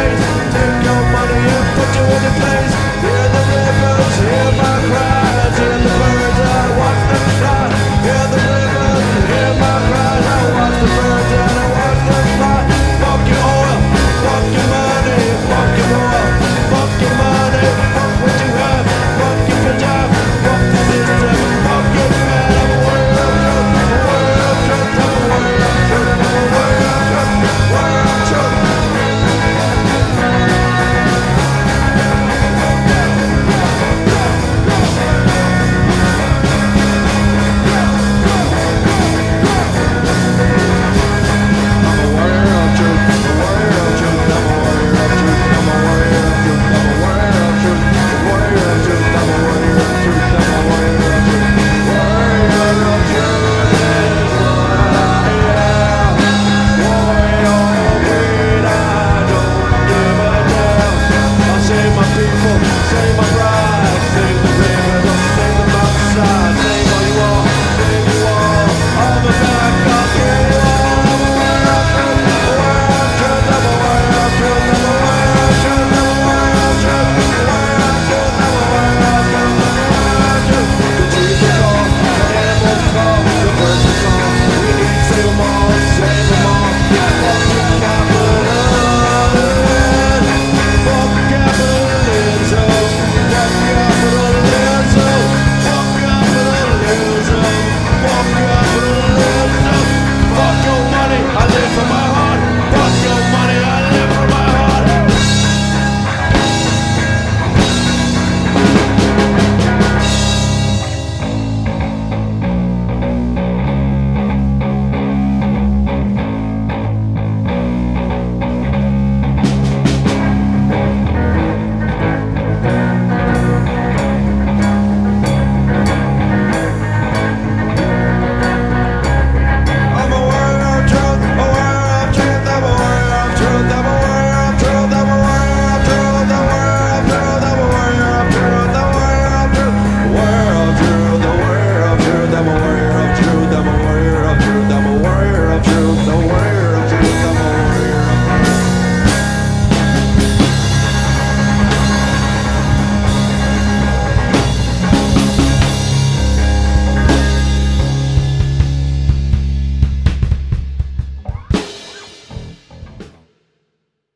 place. Take your money and put you in your place. Here the neighbors, here.